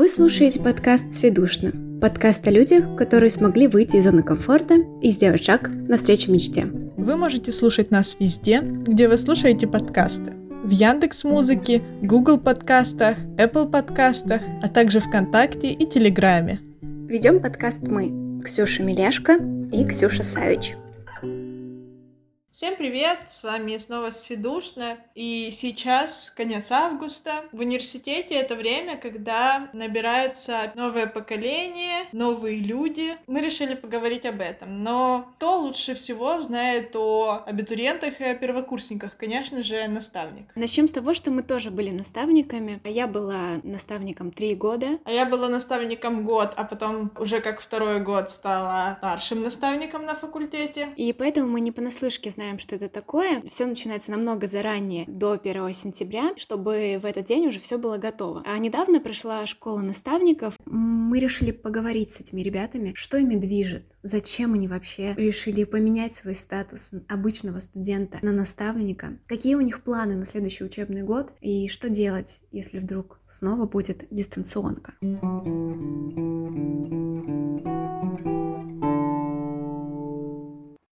Вы слушаете подкаст «Сведушно». Подкаст о людях, которые смогли выйти из зоны комфорта и сделать шаг навстречу мечте. Вы можете слушать нас везде, где вы слушаете подкасты. В Яндекс Музыке, Google подкастах, Apple подкастах, а также ВКонтакте и Телеграме. Ведем подкаст мы, Ксюша Миляшко и Ксюша Савич. Всем привет! С вами снова Сведушно. И сейчас конец августа. В университете это время, когда набирается новое поколение, новые люди. Мы решили поговорить об этом. Но кто лучше всего знает о абитуриентах и о первокурсниках? Конечно же, наставник. Начнем с того, что мы тоже были наставниками. Я была наставником три года. А я была наставником год, а потом уже как второй год стала старшим наставником на факультете. И поэтому мы не понаслышке знаем, знаем, что это такое. Все начинается намного заранее, до 1 сентября, чтобы в этот день уже все было готово. А недавно прошла школа наставников. Мы решили поговорить с этими ребятами, что ими движет, зачем они вообще решили поменять свой статус обычного студента на наставника, какие у них планы на следующий учебный год и что делать, если вдруг снова будет дистанционка.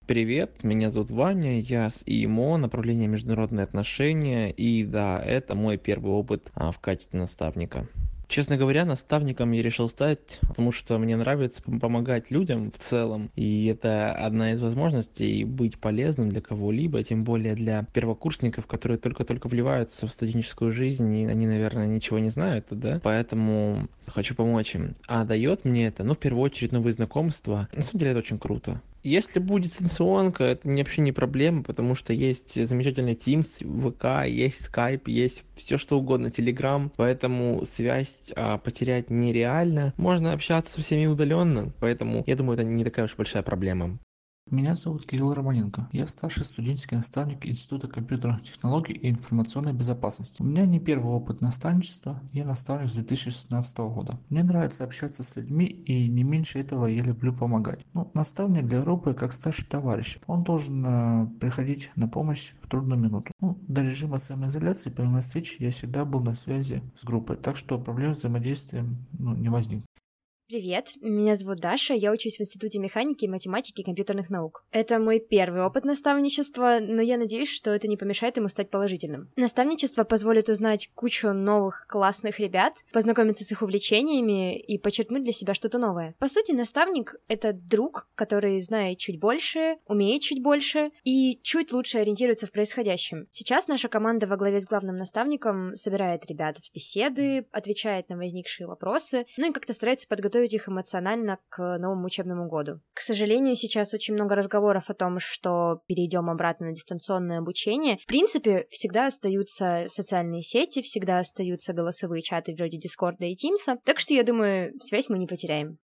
Привет, меня зовут Ваня, я с ИМО, направление международные отношения, и да, это мой первый опыт а, в качестве наставника. Честно говоря, наставником я решил стать, потому что мне нравится помогать людям в целом, и это одна из возможностей быть полезным для кого-либо, тем более для первокурсников, которые только-только вливаются в студенческую жизнь, и они, наверное, ничего не знают, да, поэтому хочу помочь им. А дает мне это, ну, в первую очередь, новые знакомства. На самом деле это очень круто. Если будет дистанционка, это вообще не проблема, потому что есть замечательный Teams, ВК, есть Skype, есть все что угодно, Telegram, поэтому связь а, потерять нереально. Можно общаться со всеми удаленно, поэтому я думаю, это не такая уж большая проблема. Меня зовут Кирилл Романенко. Я старший студенческий наставник Института компьютерных технологий и информационной безопасности. У меня не первый опыт наставничества, я наставник с 2016 года. Мне нравится общаться с людьми и не меньше этого я люблю помогать. Ну, наставник для группы как старший товарищ. Он должен э, приходить на помощь в трудную минуту. Ну, до режима самоизоляции помимо встреч я всегда был на связи с группой, так что проблем с взаимодействием ну, не возникло. Привет, меня зовут Даша, я учусь в Институте механики, математики и компьютерных наук. Это мой первый опыт наставничества, но я надеюсь, что это не помешает ему стать положительным. Наставничество позволит узнать кучу новых классных ребят, познакомиться с их увлечениями и подчеркнуть для себя что-то новое. По сути, наставник — это друг, который знает чуть больше, умеет чуть больше и чуть лучше ориентируется в происходящем. Сейчас наша команда во главе с главным наставником собирает ребят в беседы, отвечает на возникшие вопросы, ну и как-то старается подготовить подготовить их эмоционально к новому учебному году. К сожалению, сейчас очень много разговоров о том, что перейдем обратно на дистанционное обучение. В принципе, всегда остаются социальные сети, всегда остаются голосовые чаты вроде Дискорда и Тимса, так что я думаю, связь мы не потеряем.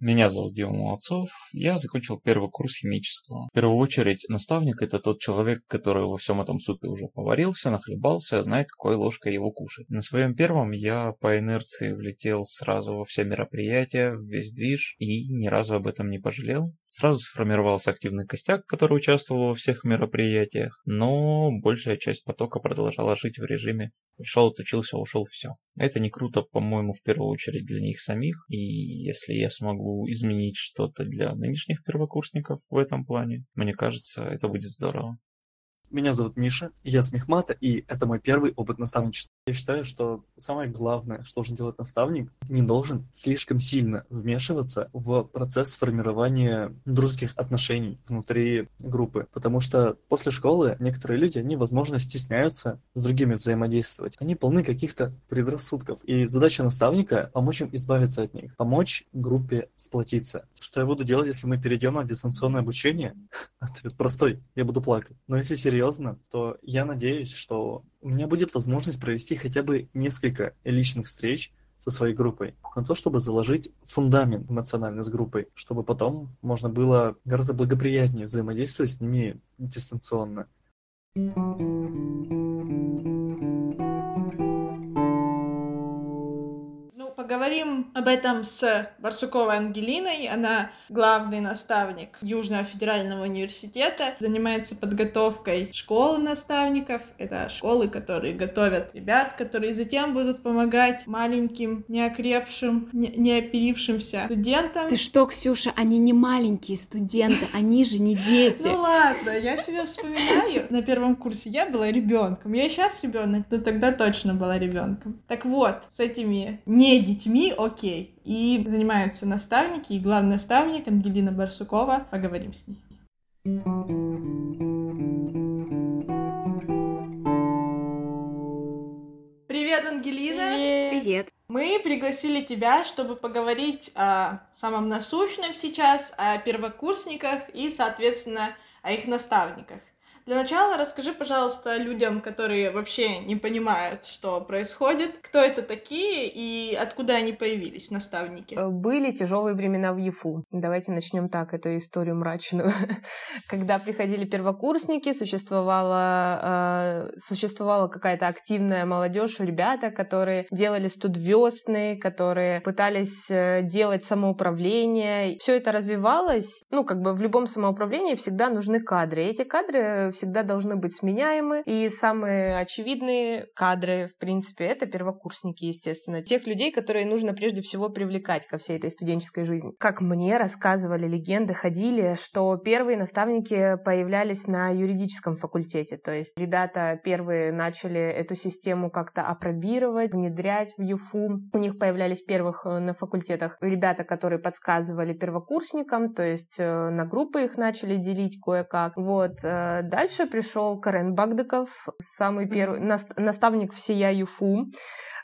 Меня зовут Дима Молодцов, я закончил первый курс химического. В первую очередь, наставник это тот человек, который во всем этом супе уже поварился, нахлебался, знает, какой ложкой его кушать. На своем первом я по инерции влетел сразу во все мероприятия, в весь движ и ни разу об этом не пожалел. Сразу сформировался активный костяк, который участвовал во всех мероприятиях, но большая часть потока продолжала жить в режиме пришел, отучился, ушел, все. Это не круто, по-моему, в первую очередь для них самих, и если я смогу изменить что-то для нынешних первокурсников в этом плане, мне кажется, это будет здорово. Меня зовут Миша, я с Мехмата, и это мой первый опыт наставничества. Я считаю, что самое главное, что должен делать наставник, не должен слишком сильно вмешиваться в процесс формирования дружеских отношений внутри группы. Потому что после школы некоторые люди, они, возможно, стесняются с другими взаимодействовать. Они полны каких-то предрассудков. И задача наставника — помочь им избавиться от них, помочь группе сплотиться. Что я буду делать, если мы перейдем на дистанционное обучение? Ответ простой. Я буду плакать. Но если серьезно, то я надеюсь, что у меня будет возможность провести хотя бы несколько личных встреч со своей группой, на то, чтобы заложить фундамент эмоциональный с группой, чтобы потом можно было гораздо благоприятнее взаимодействовать с ними дистанционно. Ну, поговорим Поговорим об этом с Барсуковой Ангелиной. Она главный наставник Южного федерального университета, занимается подготовкой школы наставников. Это школы, которые готовят ребят, которые затем будут помогать маленьким, неокрепшим, не, неоперившимся студентам. Ты что, Ксюша, они не маленькие студенты, они же не дети. Ну ладно, я себя вспоминаю. На первом курсе я была ребенком. Я сейчас ребенок, но тогда точно была ребенком. Так вот, с этими не детьми, окей. И занимаются наставники, и главный наставник Ангелина Барсукова. Поговорим с ней. Привет, Ангелина! Привет. Мы пригласили тебя, чтобы поговорить о самом насущном сейчас, о первокурсниках и, соответственно, о их наставниках. Для начала расскажи, пожалуйста, людям, которые вообще не понимают, что происходит, кто это такие и откуда они появились, наставники. Э, были тяжелые времена в ЕФУ. Давайте начнем так эту историю мрачную. Когда приходили первокурсники, существовала, э, существовала какая-то активная молодежь, ребята, которые делали студвесны, которые пытались э, делать самоуправление. Все это развивалось. Ну, как бы в любом самоуправлении всегда нужны кадры. И эти кадры всегда должны быть сменяемы. И самые очевидные кадры, в принципе, это первокурсники, естественно. Тех людей, которые нужно прежде всего привлекать ко всей этой студенческой жизни. Как мне рассказывали, легенды ходили, что первые наставники появлялись на юридическом факультете. То есть ребята первые начали эту систему как-то апробировать, внедрять в ЮФУ. У них появлялись первых э, на факультетах ребята, которые подсказывали первокурсникам, то есть э, на группы их начали делить кое-как. Вот. Э, дальше пришел Карен Багдаков, самый первый наставник всея ЮФУ.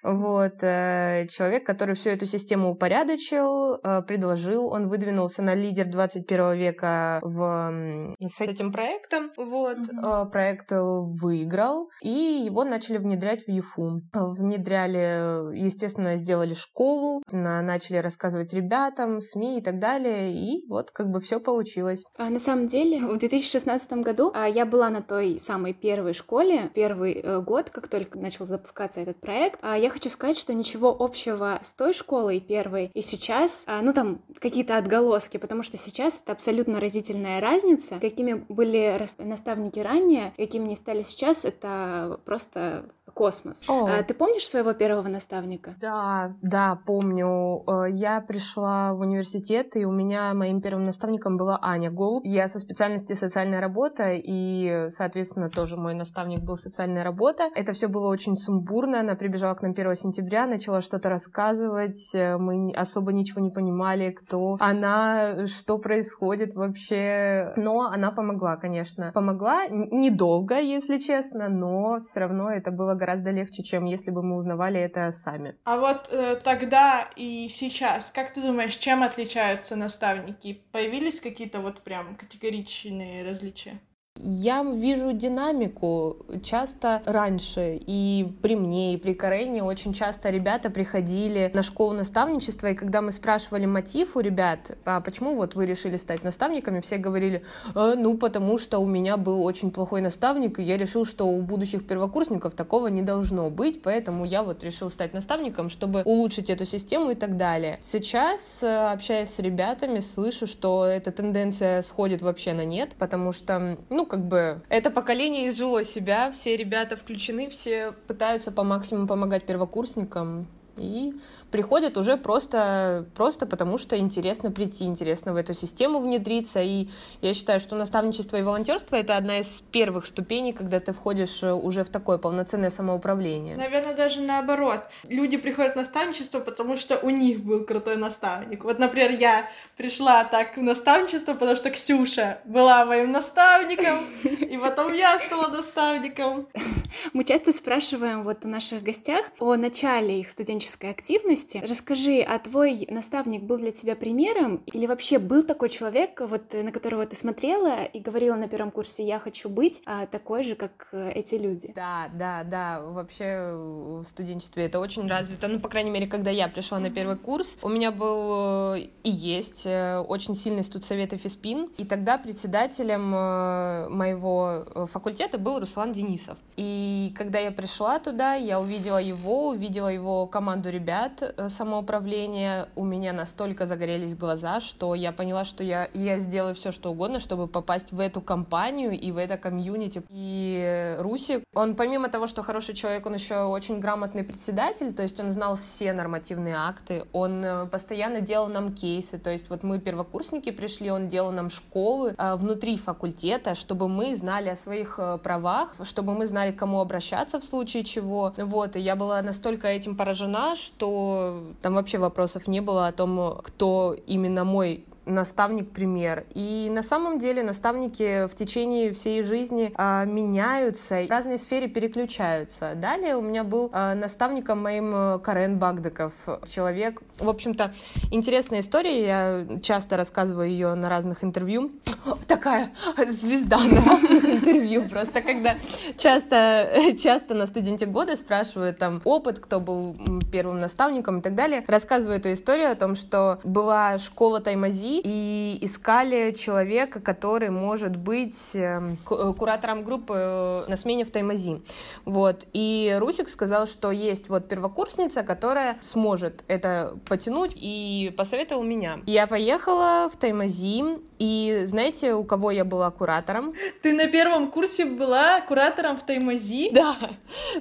Вот, э, человек, который всю эту систему упорядочил, э, предложил, он выдвинулся на лидер 21 века в, с этим проектом. Вот, mm-hmm. проект выиграл, и его начали внедрять в ЮФУ. Внедряли, естественно, сделали школу, начали рассказывать ребятам, СМИ и так далее, и вот как бы все получилось. А на самом деле, в 2016 году а, я была на той самой первой школе, первый год, как только начал запускаться этот проект, а хочу сказать, что ничего общего с той школой первой и сейчас, а, ну там какие-то отголоски, потому что сейчас это абсолютно разительная разница. Какими были наставники ранее, какими они стали сейчас, это просто космос. О. А, ты помнишь своего первого наставника? Да, да, помню. Э, я пришла в университет, и у меня моим первым наставником была Аня Голуб. Я со специальности социальная работа, и, соответственно, тоже мой наставник был социальная работа. Это все было очень сумбурно. Она прибежала к нам 1 сентября, начала что-то рассказывать. Э, мы особо ничего не понимали, кто она, что происходит вообще. Но она помогла, конечно. Помогла недолго, если честно, но все равно это было гораздо легче, чем если бы мы узнавали это сами. А вот э, тогда и сейчас, как ты думаешь, чем отличаются наставники? Появились какие-то вот прям категоричные различия? Я вижу динамику. Часто раньше и при мне, и при Карене очень часто ребята приходили на школу наставничества, и когда мы спрашивали мотив у ребят, а почему вот вы решили стать наставниками, все говорили, э, ну, потому что у меня был очень плохой наставник, и я решил, что у будущих первокурсников такого не должно быть, поэтому я вот решил стать наставником, чтобы улучшить эту систему и так далее. Сейчас, э, общаясь с ребятами, слышу, что эта тенденция сходит вообще на нет, потому что, ну, как бы это поколение изжило себя, все ребята включены, все пытаются по максимуму помогать первокурсникам. И приходят уже просто, просто потому, что интересно прийти, интересно в эту систему внедриться. И я считаю, что наставничество и волонтерство это одна из первых ступеней, когда ты входишь э, уже в такое полноценное самоуправление. Наверное, даже наоборот. Люди приходят в наставничество, потому что у них был крутой наставник. Вот, например, я пришла так в наставничество, потому что Ксюша была моим наставником, и потом я стала наставником. Мы часто спрашиваем вот у наших гостях о начале их студенческой активности, деятельности. Расскажи, а твой наставник был для тебя примером? Или вообще был такой человек, вот на которого ты смотрела и говорила на первом курсе, я хочу быть а, такой же, как э, эти люди? Да, да, да. Вообще в студенчестве это очень развито. Ну, по крайней мере, когда я пришла на первый курс, у меня был э, и есть э, очень сильный студсовет и физпин. И тогда председателем моего факультета был Руслан Денисов. И когда я пришла туда, я увидела его, увидела его команду ребят э, самоуправления. У меня настолько загорелись глаза, что я поняла, что я, я сделаю все, что угодно, чтобы попасть в эту компанию и в это комьюнити. И Русик, он помимо того, что хороший человек, он еще очень грамотный председатель, то есть он знал все нормативные акты, он э, постоянно делал нам кейсы, то есть вот мы первокурсники пришли, он делал нам школы э, внутри факультета, чтобы мы знали о своих э, правах, чтобы мы знали, к кому обращаться в случае чего. Вот, и я была настолько этим поражена, что там вообще вопросов не было о том, кто именно мой наставник-пример. И на самом деле наставники в течение всей жизни а, меняются, в разной сфере переключаются. Далее у меня был а, наставником моим э, Карен Багдаков, человек. В общем-то, интересная история, я часто рассказываю ее на разных интервью. Такая звезда на разных интервью, просто когда часто, часто на студенте года спрашивают там опыт, кто был первым наставником и так далее. Рассказываю эту историю о том, что была школа Таймази, и искали человека, который может быть эм, э, куратором группы э, на смене в Таймази. Вот. И Русик сказал, что есть вот первокурсница, которая сможет это потянуть, и посоветовал меня. Я поехала в Таймази, и знаете, у кого я была куратором? Ты на первом курсе была куратором в Таймази? Да,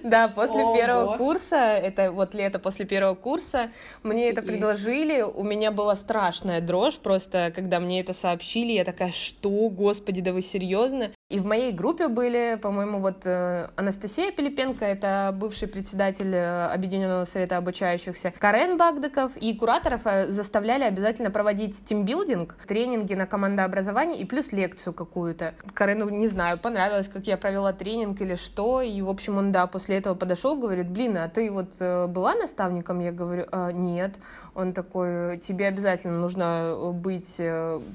да, после Ого. первого курса, это вот лето после первого курса, мне Офигеть. это предложили, у меня была страшная дрожь, просто когда мне это сообщили, я такая, что, господи, да вы серьезно? И в моей группе были, по-моему, вот э, Анастасия Пилипенко, это бывший председатель э, Объединенного совета обучающихся, Карен Багдаков, и кураторов э, заставляли обязательно проводить тимбилдинг, тренинги на командообразование и плюс лекцию какую-то. Карену, не знаю, понравилось, как я провела тренинг или что, и, в общем, он, да, после этого подошел, говорит, блин, а ты вот была наставником? Я говорю, а, нет. Он такой, тебе обязательно нужно быть,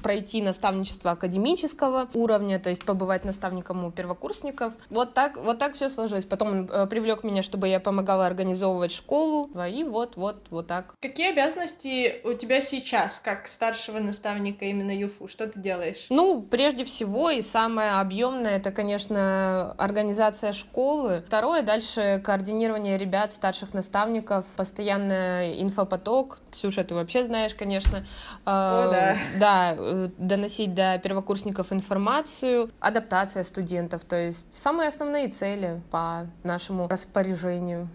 пройти наставничество академического уровня, то есть побывать наставником у первокурсников. Вот так, вот так все сложилось. Потом он э, привлек меня, чтобы я помогала организовывать школу. И вот, вот, вот так. Какие обязанности у тебя сейчас, как старшего наставника именно ЮФУ? Что ты делаешь? Ну, прежде всего и самое объемное это, конечно, организация школы. Второе, дальше координирование ребят, старших наставников, постоянный инфопоток. Ксюша, ты вообще знаешь, конечно. О, да. Да, э, доносить до первокурсников информацию, адаптация студентов, то есть самые основные цели по нашему распоряжению.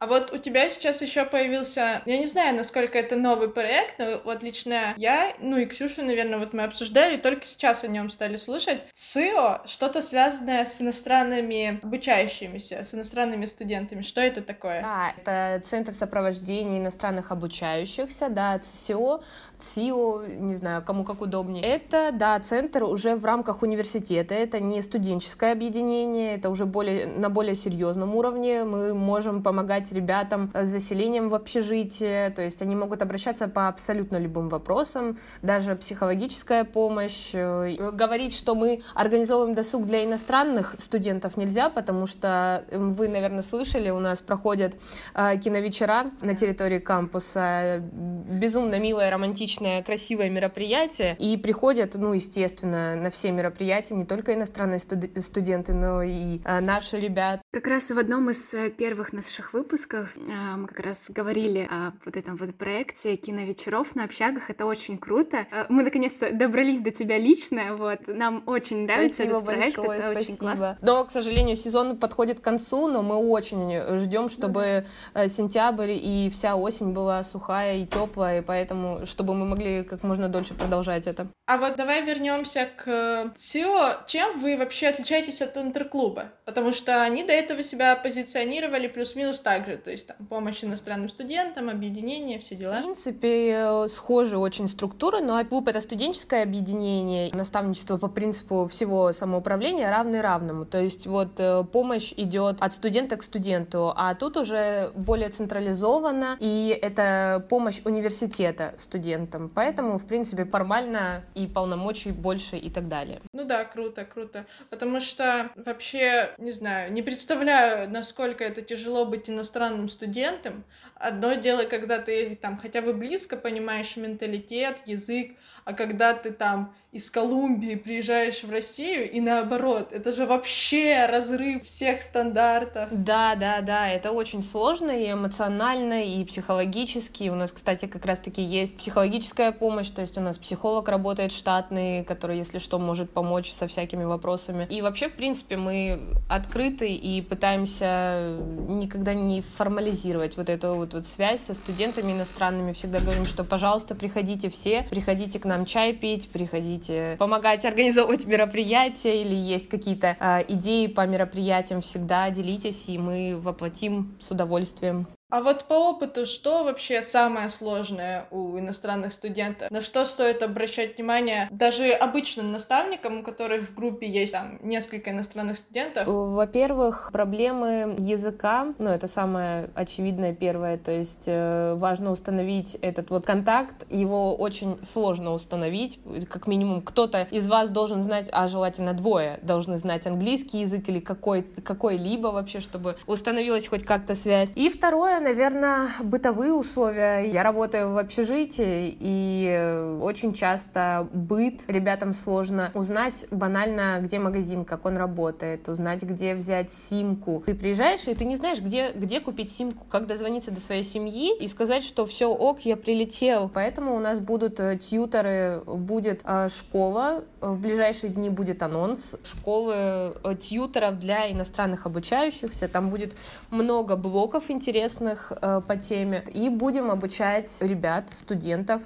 А вот у тебя сейчас еще появился, я не знаю, насколько это новый проект, но вот лично я, ну и Ксюша, наверное, вот мы обсуждали, только сейчас о нем стали слышать. ЦИО, что-то связанное с иностранными обучающимися, с иностранными студентами. Что это такое? Да, это Центр сопровождения иностранных обучающихся, да, ЦИО. ЦИО, не знаю, кому как удобнее. Это, да, центр уже в рамках университета, это не студенческое объединение, это уже более, на более серьезном уровне. Мы можем помогать ребятам с заселением в общежитие, то есть они могут обращаться по абсолютно любым вопросам, даже психологическая помощь. Говорить, что мы организовываем досуг для иностранных студентов нельзя, потому что вы, наверное, слышали, у нас проходят э, киновечера на территории кампуса, безумно милая романтичная отличное, красивое мероприятие, и приходят, ну, естественно, на все мероприятия не только иностранные студ- студенты, но и наши ребята. Как раз в одном из э, первых наших выпусков а, мы как раз говорили о вот этом вот проекте киновечеров на общагах, это очень круто. А, мы наконец-то добрались до тебя лично, вот, нам очень нравится спасибо этот проект, большое, это спасибо. очень классно. Но, к сожалению, сезон подходит к концу, но мы очень ждем, чтобы ну, да. сентябрь и вся осень была сухая и теплая, и поэтому, чтобы мы могли как можно дольше продолжать это. А вот давай вернемся к СИО. Чем вы вообще отличаетесь от интерклуба? Потому что они до этого себя позиционировали плюс-минус так же, то есть там помощь иностранным студентам, объединение, все дела. В принципе, э, схожи очень структуры, но клуб — это студенческое объединение, наставничество по принципу всего самоуправления равный равному, то есть вот э, помощь идет от студента к студенту, а тут уже более централизованно, и это помощь университета студентам. Поэтому, в принципе, формально и полномочий больше и так далее. Ну да, круто, круто. Потому что вообще, не знаю, не представляю, насколько это тяжело быть иностранным студентом. Одно дело, когда ты там хотя бы близко понимаешь менталитет, язык, а когда ты там из Колумбии приезжаешь в Россию, и наоборот. Это же вообще разрыв всех стандартов. Да, да, да, это очень сложно и эмоционально, и психологически. У нас, кстати, как раз-таки есть психологическая помощь, то есть у нас психолог работает штатный, который, если что, может помочь со всякими вопросами. И вообще, в принципе, мы открыты и пытаемся никогда не формализировать вот эту вот, вот связь со студентами иностранными. Всегда говорим, что, пожалуйста, приходите все, приходите к нам чай пить, приходите помогать организовывать мероприятия или есть какие-то э, идеи по мероприятиям, всегда делитесь, и мы воплотим с удовольствием. А вот по опыту, что вообще самое сложное у иностранных студентов? На что стоит обращать внимание даже обычным наставникам, у которых в группе есть там несколько иностранных студентов? Во-первых, проблемы языка, ну это самое очевидное первое, то есть э, важно установить этот вот контакт, его очень сложно установить, как минимум кто-то из вас должен знать, а желательно двое должны знать английский язык или какой, какой-либо вообще, чтобы установилась хоть как-то связь. И второе, наверное, бытовые условия. Я работаю в общежитии, и очень часто быт ребятам сложно узнать банально, где магазин, как он работает, узнать, где взять симку. Ты приезжаешь, и ты не знаешь, где, где купить симку, как дозвониться до своей семьи и сказать, что все ок, я прилетел. Поэтому у нас будут э, тьюторы, будет э, школа, в ближайшие дни будет анонс школы э, тьюторов для иностранных обучающихся. Там будет много блоков интересных, разных э, по теме, и будем обучать ребят, студентов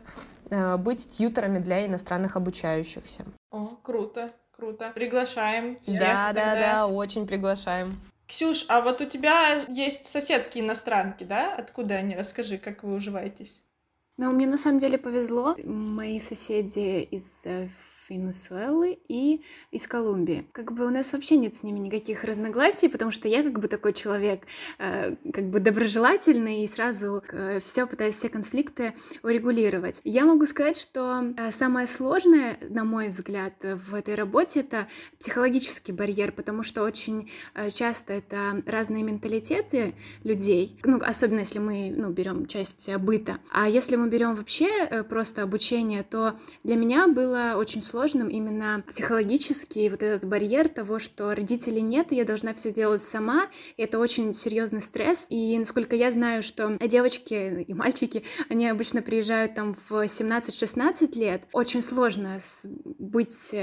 э, быть тьютерами для иностранных обучающихся. О, круто, круто. Приглашаем всех. Да, тогда. да, да, очень приглашаем. Ксюш, а вот у тебя есть соседки иностранки, да? Откуда они? Расскажи, как вы уживаетесь? Ну, мне на самом деле повезло. Мои соседи из э, Венесуэлы и из Колумбии. Как бы у нас вообще нет с ними никаких разногласий, потому что я как бы такой человек, э, как бы доброжелательный и сразу э, все пытаюсь все конфликты урегулировать. Я могу сказать, что э, самое сложное, на мой взгляд, в этой работе это психологический барьер, потому что очень часто это разные менталитеты людей, ну особенно если мы ну, берем часть быта, а если мы берем вообще просто обучение, то для меня было очень сложно сложным именно психологический вот этот барьер того, что родителей нет, и я должна все делать сама. И это очень серьезный стресс. И насколько я знаю, что девочки и мальчики, они обычно приезжают там в 17-16 лет. Очень сложно быть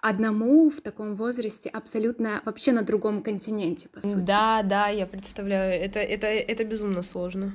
одному в таком возрасте абсолютно вообще на другом континенте, по сути. Да, да, я представляю. Это, это, это безумно сложно.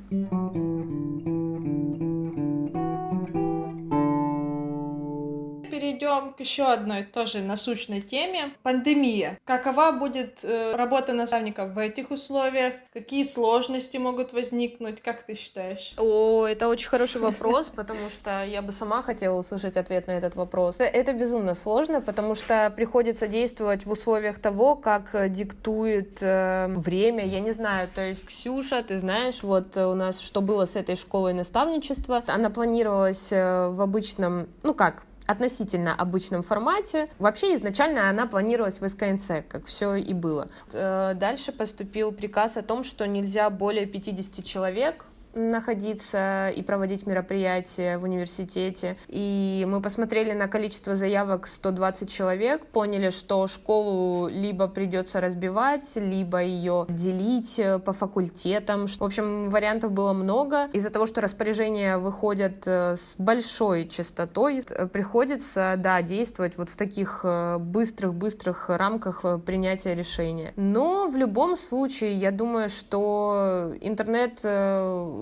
Перейдем к еще одной тоже насущной теме. Пандемия. Какова будет э, работа наставников в этих условиях? Какие сложности могут возникнуть? Как ты считаешь? О, это очень хороший вопрос, потому что я бы сама хотела услышать ответ на этот вопрос. Э, это безумно сложно, потому что приходится действовать в условиях того, как диктует э, время. Я не знаю, то есть Ксюша, ты знаешь, вот у нас что было с этой школой наставничества, она планировалась э, в обычном, ну как, относительно обычном формате. Вообще изначально она планировалась в СКНЦ, как все и было. Э, дальше поступил приказ о том, что нельзя более 50 человек находиться и проводить мероприятия в университете. И мы посмотрели на количество заявок 120 человек, поняли, что школу либо придется разбивать, либо ее делить э, по факультетам. В общем, вариантов было много. Из-за того, что распоряжения выходят э, с большой частотой, э, приходится, да, действовать вот в таких быстрых-быстрых рамках принятия решения. Но в любом случае, я думаю, что интернет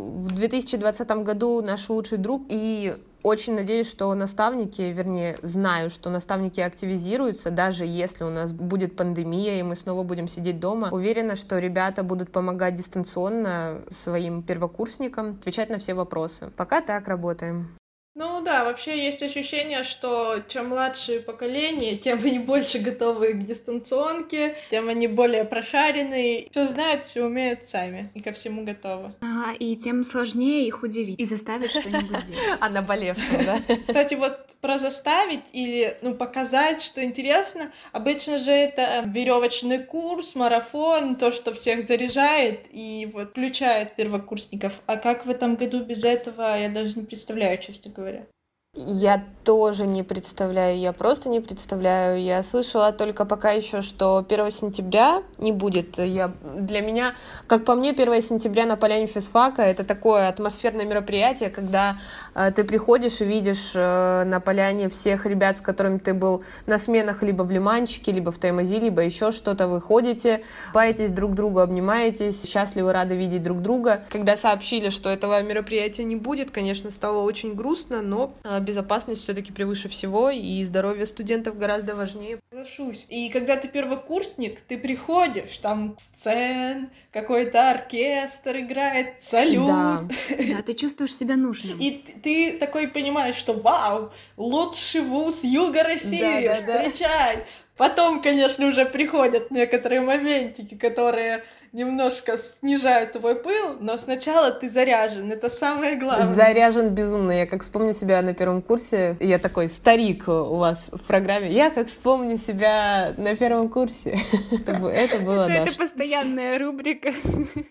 в 2020 году наш лучший друг, и очень надеюсь, что наставники, вернее, знаю, что наставники активизируются, даже если у нас будет пандемия, и мы снова будем сидеть дома. Уверена, что ребята будут помогать дистанционно своим первокурсникам, отвечать на все вопросы. Пока так работаем. Ну да, вообще есть ощущение, что чем младшее поколение, тем они больше готовы к дистанционке, тем они более прошаренные, все знают, все умеют сами и ко всему готовы. А, и тем сложнее их удивить и заставить что-нибудь делать. А наболевшая, да? Кстати, вот про заставить или ну, показать, что интересно, обычно же это веревочный курс, марафон, то, что всех заряжает и вот включает первокурсников. А как в этом году без этого, я даже не представляю, честно говоря говоря. Я тоже не представляю, я просто не представляю. Я слышала только пока еще, что 1 сентября не будет. Я, для меня, как по мне, 1 сентября на поляне физфака это такое атмосферное мероприятие, когда э, ты приходишь и видишь э, на поляне всех ребят, с которыми ты был на сменах либо в Лиманчике, либо в Таймази, либо еще что-то. Вы ходите, баетесь друг другу, обнимаетесь, счастливы, рады видеть друг друга. Когда сообщили, что этого мероприятия не будет, конечно, стало очень грустно, но э, безопасность все-таки превыше всего, и здоровье студентов гораздо важнее. Соглашусь. И когда ты первокурсник, ты приходишь, там сцен, какой-то оркестр играет, салют. Да, да ты чувствуешь себя нужным. И ты такой понимаешь, что вау, лучший вуз Юга России, да, да, встречай! Да. Потом, конечно, уже приходят некоторые моментики, которые немножко снижают твой пыл, но сначала ты заряжен, это самое главное. Заряжен безумно. Я как вспомню себя на первом курсе, я такой старик у вас в программе, я как вспомню себя на первом курсе. Это было Это постоянная рубрика.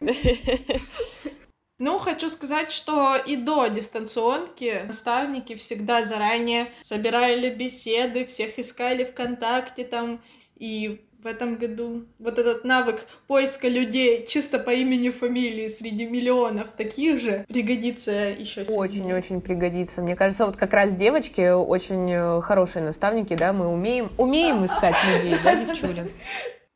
Ну, хочу сказать, что и до дистанционки наставники всегда заранее собирали беседы, всех искали ВКонтакте там, и в этом году вот этот навык поиска людей чисто по имени, фамилии среди миллионов таких же пригодится еще Очень-очень пригодится. Мне кажется, вот как раз девочки очень э, хорошие наставники, да, мы умеем, умеем искать людей, да, девчуля?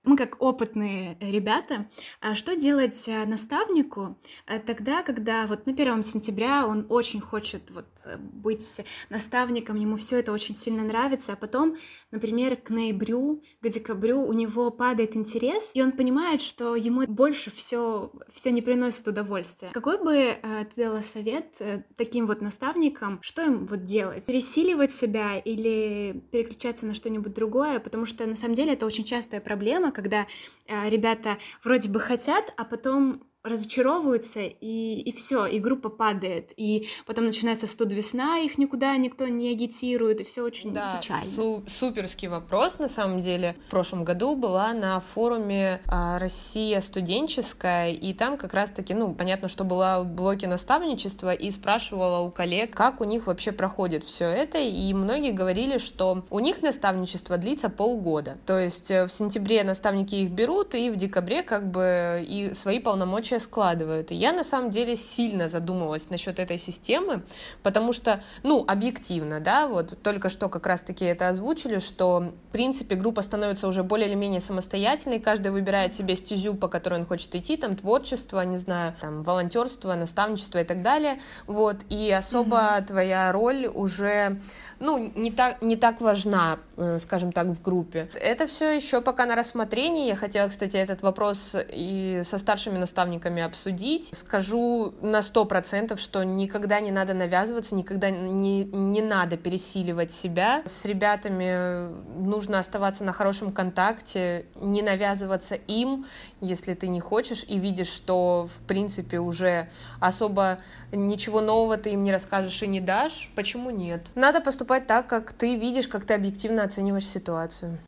Мы как опытные ребята, а что делать э, наставнику э, тогда, когда вот на 1 сентября он очень хочет вот э, быть наставником, ему все это очень сильно нравится, а потом, например, к ноябрю, к декабрю у него падает интерес, и он понимает, что ему больше все, все не приносит удовольствия. Какой бы ты дала совет таким вот наставникам, что им вот делать? Пересиливать себя или переключаться на что-нибудь другое? Потому что на самом деле это очень частая проблема, когда э, ребята вроде бы хотят, а потом разочаровываются, и, и все, и группа падает. И потом начинается студ весна, их никуда никто не агитирует, и все очень да, печально. Су- суперский вопрос, на самом деле. В прошлом году была на форуме а, «Россия студенческая», и там как раз-таки, ну, понятно, что была в блоке наставничества, и спрашивала у коллег, как у них вообще проходит все это, и многие говорили, что у них наставничество длится полгода. То есть э, в сентябре наставники их берут, и в декабре как бы и свои полномочия вообще складывают. И я на самом деле сильно задумывалась насчет этой системы, потому что, ну, объективно, да, вот только что как раз-таки это озвучили, что, в принципе, группа становится уже более или менее самостоятельной, каждый выбирает себе стезю, по которой он хочет идти, там, творчество, не знаю, там, волонтерство, наставничество и так далее, вот, и особо mm-hmm. твоя роль уже, ну, не так, не так важна, э, скажем так, в группе. Это все еще пока на рассмотрении, я хотела, кстати, этот вопрос и со старшими наставниками наставниками обсудить. Скажу на сто процентов, что никогда не надо навязываться, никогда не, не надо пересиливать себя. С ребятами нужно оставаться на хорошем контакте, не навязываться им, если ты не хочешь и видишь, что, в принципе, уже особо ничего нового ты им не расскажешь и не дашь. Почему нет? Надо поступать так, как ты видишь, как ты объективно оцениваешь ситуацию.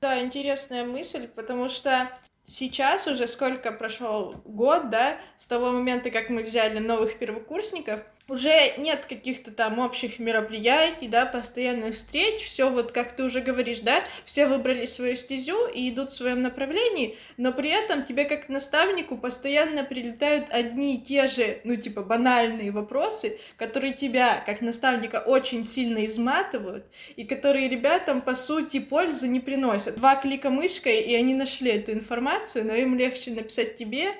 Да, интересная мысль, потому что сейчас уже сколько прошел год, да, с того момента, как мы взяли новых первокурсников, уже нет каких-то там общих мероприятий, да, постоянных встреч, все вот как ты уже говоришь, да, все выбрали свою стезю и идут в своем направлении, но при этом тебе как наставнику постоянно прилетают одни и те же, ну, типа, банальные вопросы, которые тебя, как наставника, очень сильно изматывают, и которые ребятам, по сути, пользы не приносят. Два клика мышкой, и они нашли эту информацию, но им легче написать тебе,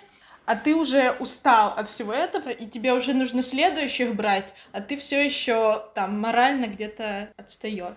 а ты уже устал от всего этого, и тебе уже нужно следующих брать, а ты все еще там морально где-то отстаешь.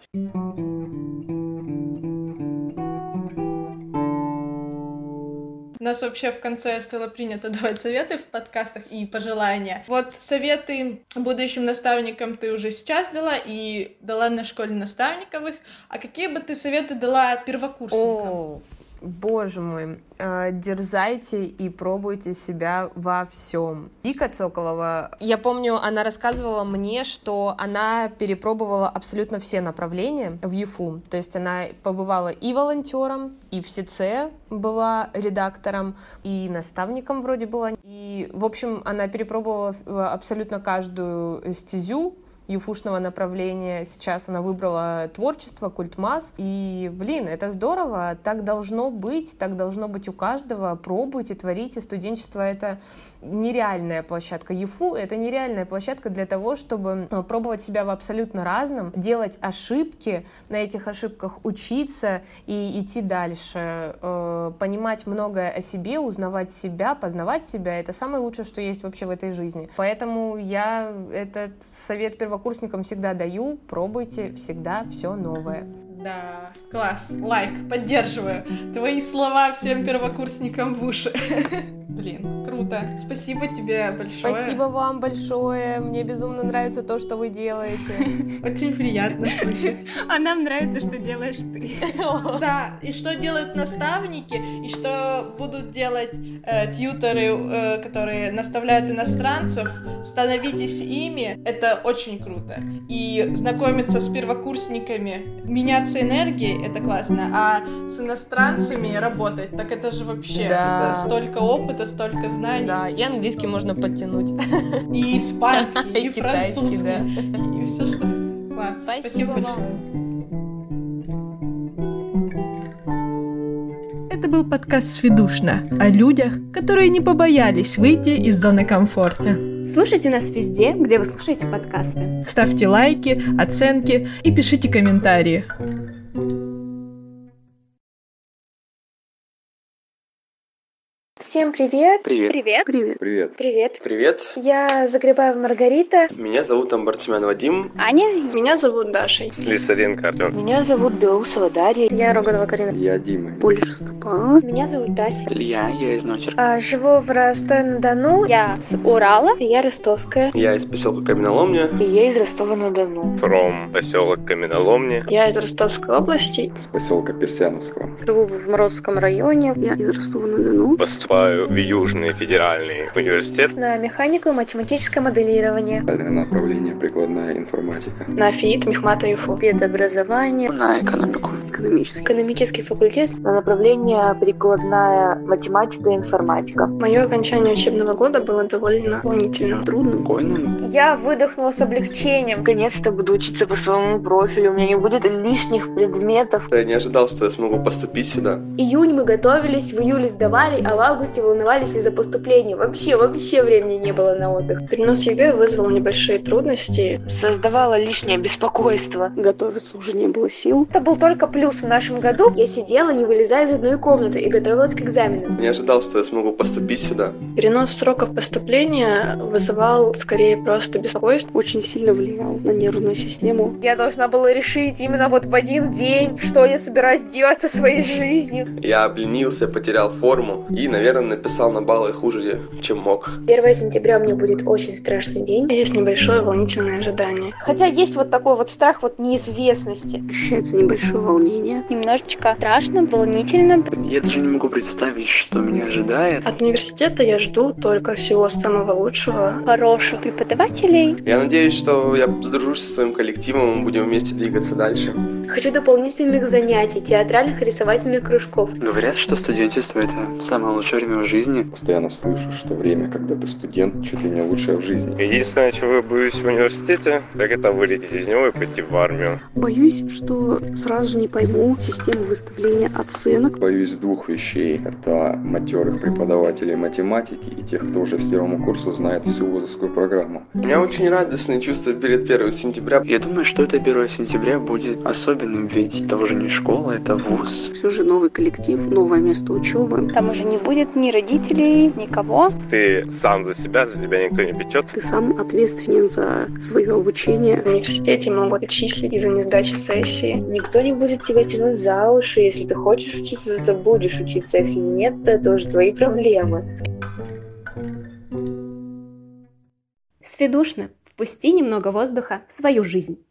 У нас вообще в конце стало принято давать советы в подкастах и пожелания. Вот советы будущим наставникам ты уже сейчас дала и дала на школе наставниковых. А какие бы ты советы дала первокурсникам? О, Боже мой, э, дерзайте и пробуйте себя во всем. Вика Цоколова, я помню, она рассказывала мне, что она перепробовала абсолютно все направления в ЮФУ. То есть она побывала и волонтером, и в СИЦЕ была редактором, и наставником вроде была. И, в общем, она перепробовала абсолютно каждую стезю, юфушного направления. Сейчас она выбрала творчество, культ масс. И, блин, это здорово. Так должно быть, так должно быть у каждого. Пробуйте, творите. Студенчество — это нереальная площадка. ЕФУ — это нереальная площадка для того, чтобы э, пробовать себя в абсолютно разном, делать ошибки, на этих ошибках учиться и идти дальше, э, понимать многое о себе, узнавать себя, познавать себя — это самое лучшее, что есть вообще в этой жизни. Поэтому я этот совет первокурсникам всегда даю, пробуйте всегда все новое. Да, класс, лайк, поддерживаю. Твои слова всем первокурсникам в уши. Блин, круто. Спасибо тебе большое. Спасибо вам большое. Мне безумно нравится то, что вы делаете. Очень приятно слышать. А нам нравится, что делаешь ты. Да, и что делают наставники, и что будут делать э, тьютеры, э, которые наставляют иностранцев. Становитесь ими. Это очень круто. И знакомиться с первокурсниками, меняться энергией, это классно. А с иностранцами работать, так это же вообще Да. это столько опыта, столько знаний. Да, и английский можно подтянуть. И испанский, и, французский, да. и все что. Класс. Спасибо большое. вам. Это был подкаст «Сведушно» о людях, которые не побоялись выйти из зоны комфорта. Слушайте нас везде, где вы слушаете подкасты. Ставьте лайки, оценки и пишите комментарии. Всем привет! Привет. Привет! Привет! Привет. Привет! Привет. Я Загребаева Маргарита. Меня зовут Амбартимян Вадим. Аня. Меня зовут Даша. Слесаренко Артем. Меня зовут Белоусова Дарья. Я Роганова Карина. Я Дима. Больше Степан. Меня зовут Тася. Илья, я из Ночер. А, живу в Ростове-на-Дону. Я с Урала. Я ростовская. Я из поселка Каменоломня. И я из Ростова-на-Дону. From поселок Каменоломня. Я из Ростовской области. С поселка Персяновского. Живу в Морозовском районе. Я из Ростова-на-Дону. Поступаю в Южный федеральный университет. На механику и математическое моделирование. Направление прикладная информатика. На ФИИТ Мехмата ЮФУ. Педобразование. На экономику. Экономический. Экономический факультет на направление прикладная математика и информатика. Мое окончание учебного года было довольно волнительным, трудным. Спокойно. Я выдохнула с облегчением. Наконец-то буду учиться по своему профилю, у меня не будет лишних предметов. Я не ожидал, что я смогу поступить сюда. Июнь мы готовились, в июле сдавали, а в августе волновались из-за поступления. Вообще, вообще времени не было на отдых. Перенос ЕГЭ вызвал небольшие трудности. Создавало лишнее беспокойство. Готовиться уже не было сил. Это был только плюс в нашем году. Я сидела, не вылезая из одной комнаты и готовилась к экзаменам. Не ожидал, что я смогу поступить сюда. Перенос сроков поступления вызывал скорее просто беспокойство. Очень сильно влиял на нервную систему. Я должна была решить именно вот в один день, что я собираюсь делать со своей жизнью. Я обленился, потерял форму и, наверное, написал на баллы хуже, чем мог. 1 сентября у меня будет очень страшный день. Есть небольшое волнительное ожидание. Хотя есть вот такой вот страх вот неизвестности. Ощущается небольшое волнение. Немножечко страшно, волнительно. Я даже не могу представить, что меня ожидает. От университета я жду только всего самого лучшего. Хороших преподавателей. Я надеюсь, что я сдружусь со своим коллективом, мы будем вместе двигаться дальше. Хочу дополнительных занятий, театральных и рисовательных кружков. Говорят, что студенчество это самое лучшее время в жизни. Постоянно слышу, что время, когда ты студент, чуть ли не лучшее в жизни. Единственное, чего я боюсь в университете, так это вылететь из него и пойти в армию. Боюсь, что сразу не пойму систему выставления оценок. Боюсь двух вещей. Это матерых преподавателей математики и тех, кто уже с первому курсу знает всю вузовскую программу. У меня очень радостные чувства перед 1 сентября. Я думаю, что это 1 сентября будет особенным, ведь это уже не школа, это вуз. Все же новый коллектив, новое место учебы. Там уже не будет ни родителей, никого. Ты сам за себя, за тебя никто не печет. Ты сам ответственен за свое обучение. В университете могут отчислить из-за несдачи сессии. Никто не будет тебя тянуть за уши. Если ты хочешь учиться, то будешь учиться. Если нет, то это уже твои проблемы. Сведушно. Впусти немного воздуха в свою жизнь.